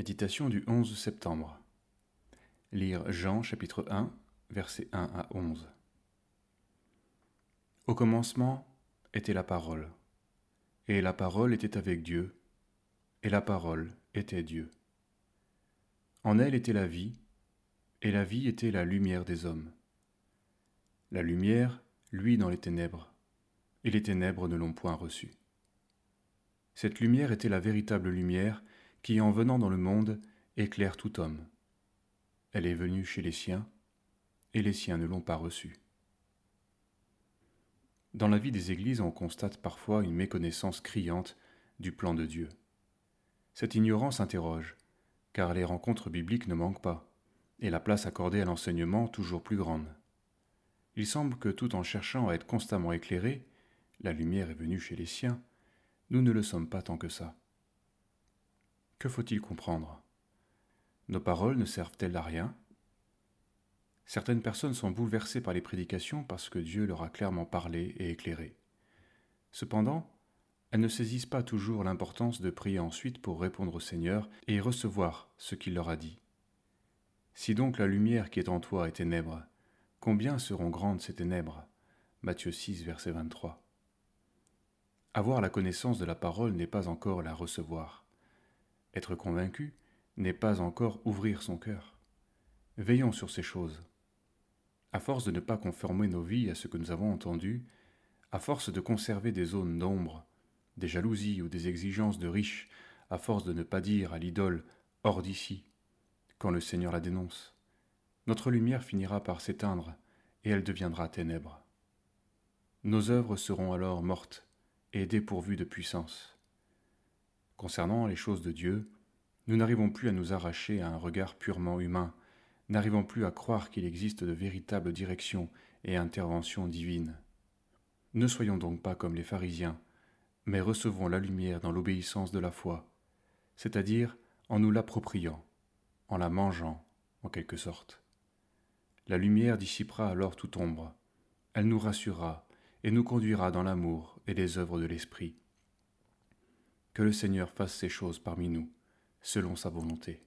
Méditation du 11 septembre. Lire Jean chapitre 1, versets 1 à 11. Au commencement était la parole, et la parole était avec Dieu, et la parole était Dieu. En elle était la vie, et la vie était la lumière des hommes. La lumière luit dans les ténèbres, et les ténèbres ne l'ont point reçue. Cette lumière était la véritable lumière qui, en venant dans le monde, éclaire tout homme. Elle est venue chez les siens, et les siens ne l'ont pas reçue. Dans la vie des églises, on constate parfois une méconnaissance criante du plan de Dieu. Cette ignorance interroge, car les rencontres bibliques ne manquent pas, et la place accordée à l'enseignement toujours plus grande. Il semble que tout en cherchant à être constamment éclairé, la lumière est venue chez les siens, nous ne le sommes pas tant que ça. Que faut-il comprendre? Nos paroles ne servent-elles à rien? Certaines personnes sont bouleversées par les prédications parce que Dieu leur a clairement parlé et éclairé. Cependant, elles ne saisissent pas toujours l'importance de prier ensuite pour répondre au Seigneur et recevoir ce qu'il leur a dit. Si donc la lumière qui est en toi est ténèbre, combien seront grandes ces ténèbres? Matthieu 6, verset 23. Avoir la connaissance de la parole n'est pas encore la recevoir. Être convaincu n'est pas encore ouvrir son cœur. Veillons sur ces choses. À force de ne pas conformer nos vies à ce que nous avons entendu, à force de conserver des zones d'ombre, des jalousies ou des exigences de riches, à force de ne pas dire à l'idole hors d'ici, quand le Seigneur la dénonce, notre lumière finira par s'éteindre et elle deviendra ténèbre. Nos œuvres seront alors mortes et dépourvues de puissance. Concernant les choses de Dieu, nous n'arrivons plus à nous arracher à un regard purement humain, n'arrivons plus à croire qu'il existe de véritables directions et interventions divines. Ne soyons donc pas comme les pharisiens, mais recevons la lumière dans l'obéissance de la foi, c'est-à-dire en nous l'appropriant, en la mangeant, en quelque sorte. La lumière dissipera alors toute ombre, elle nous rassurera et nous conduira dans l'amour et les œuvres de l'Esprit. Que le Seigneur fasse ces choses parmi nous, selon sa volonté.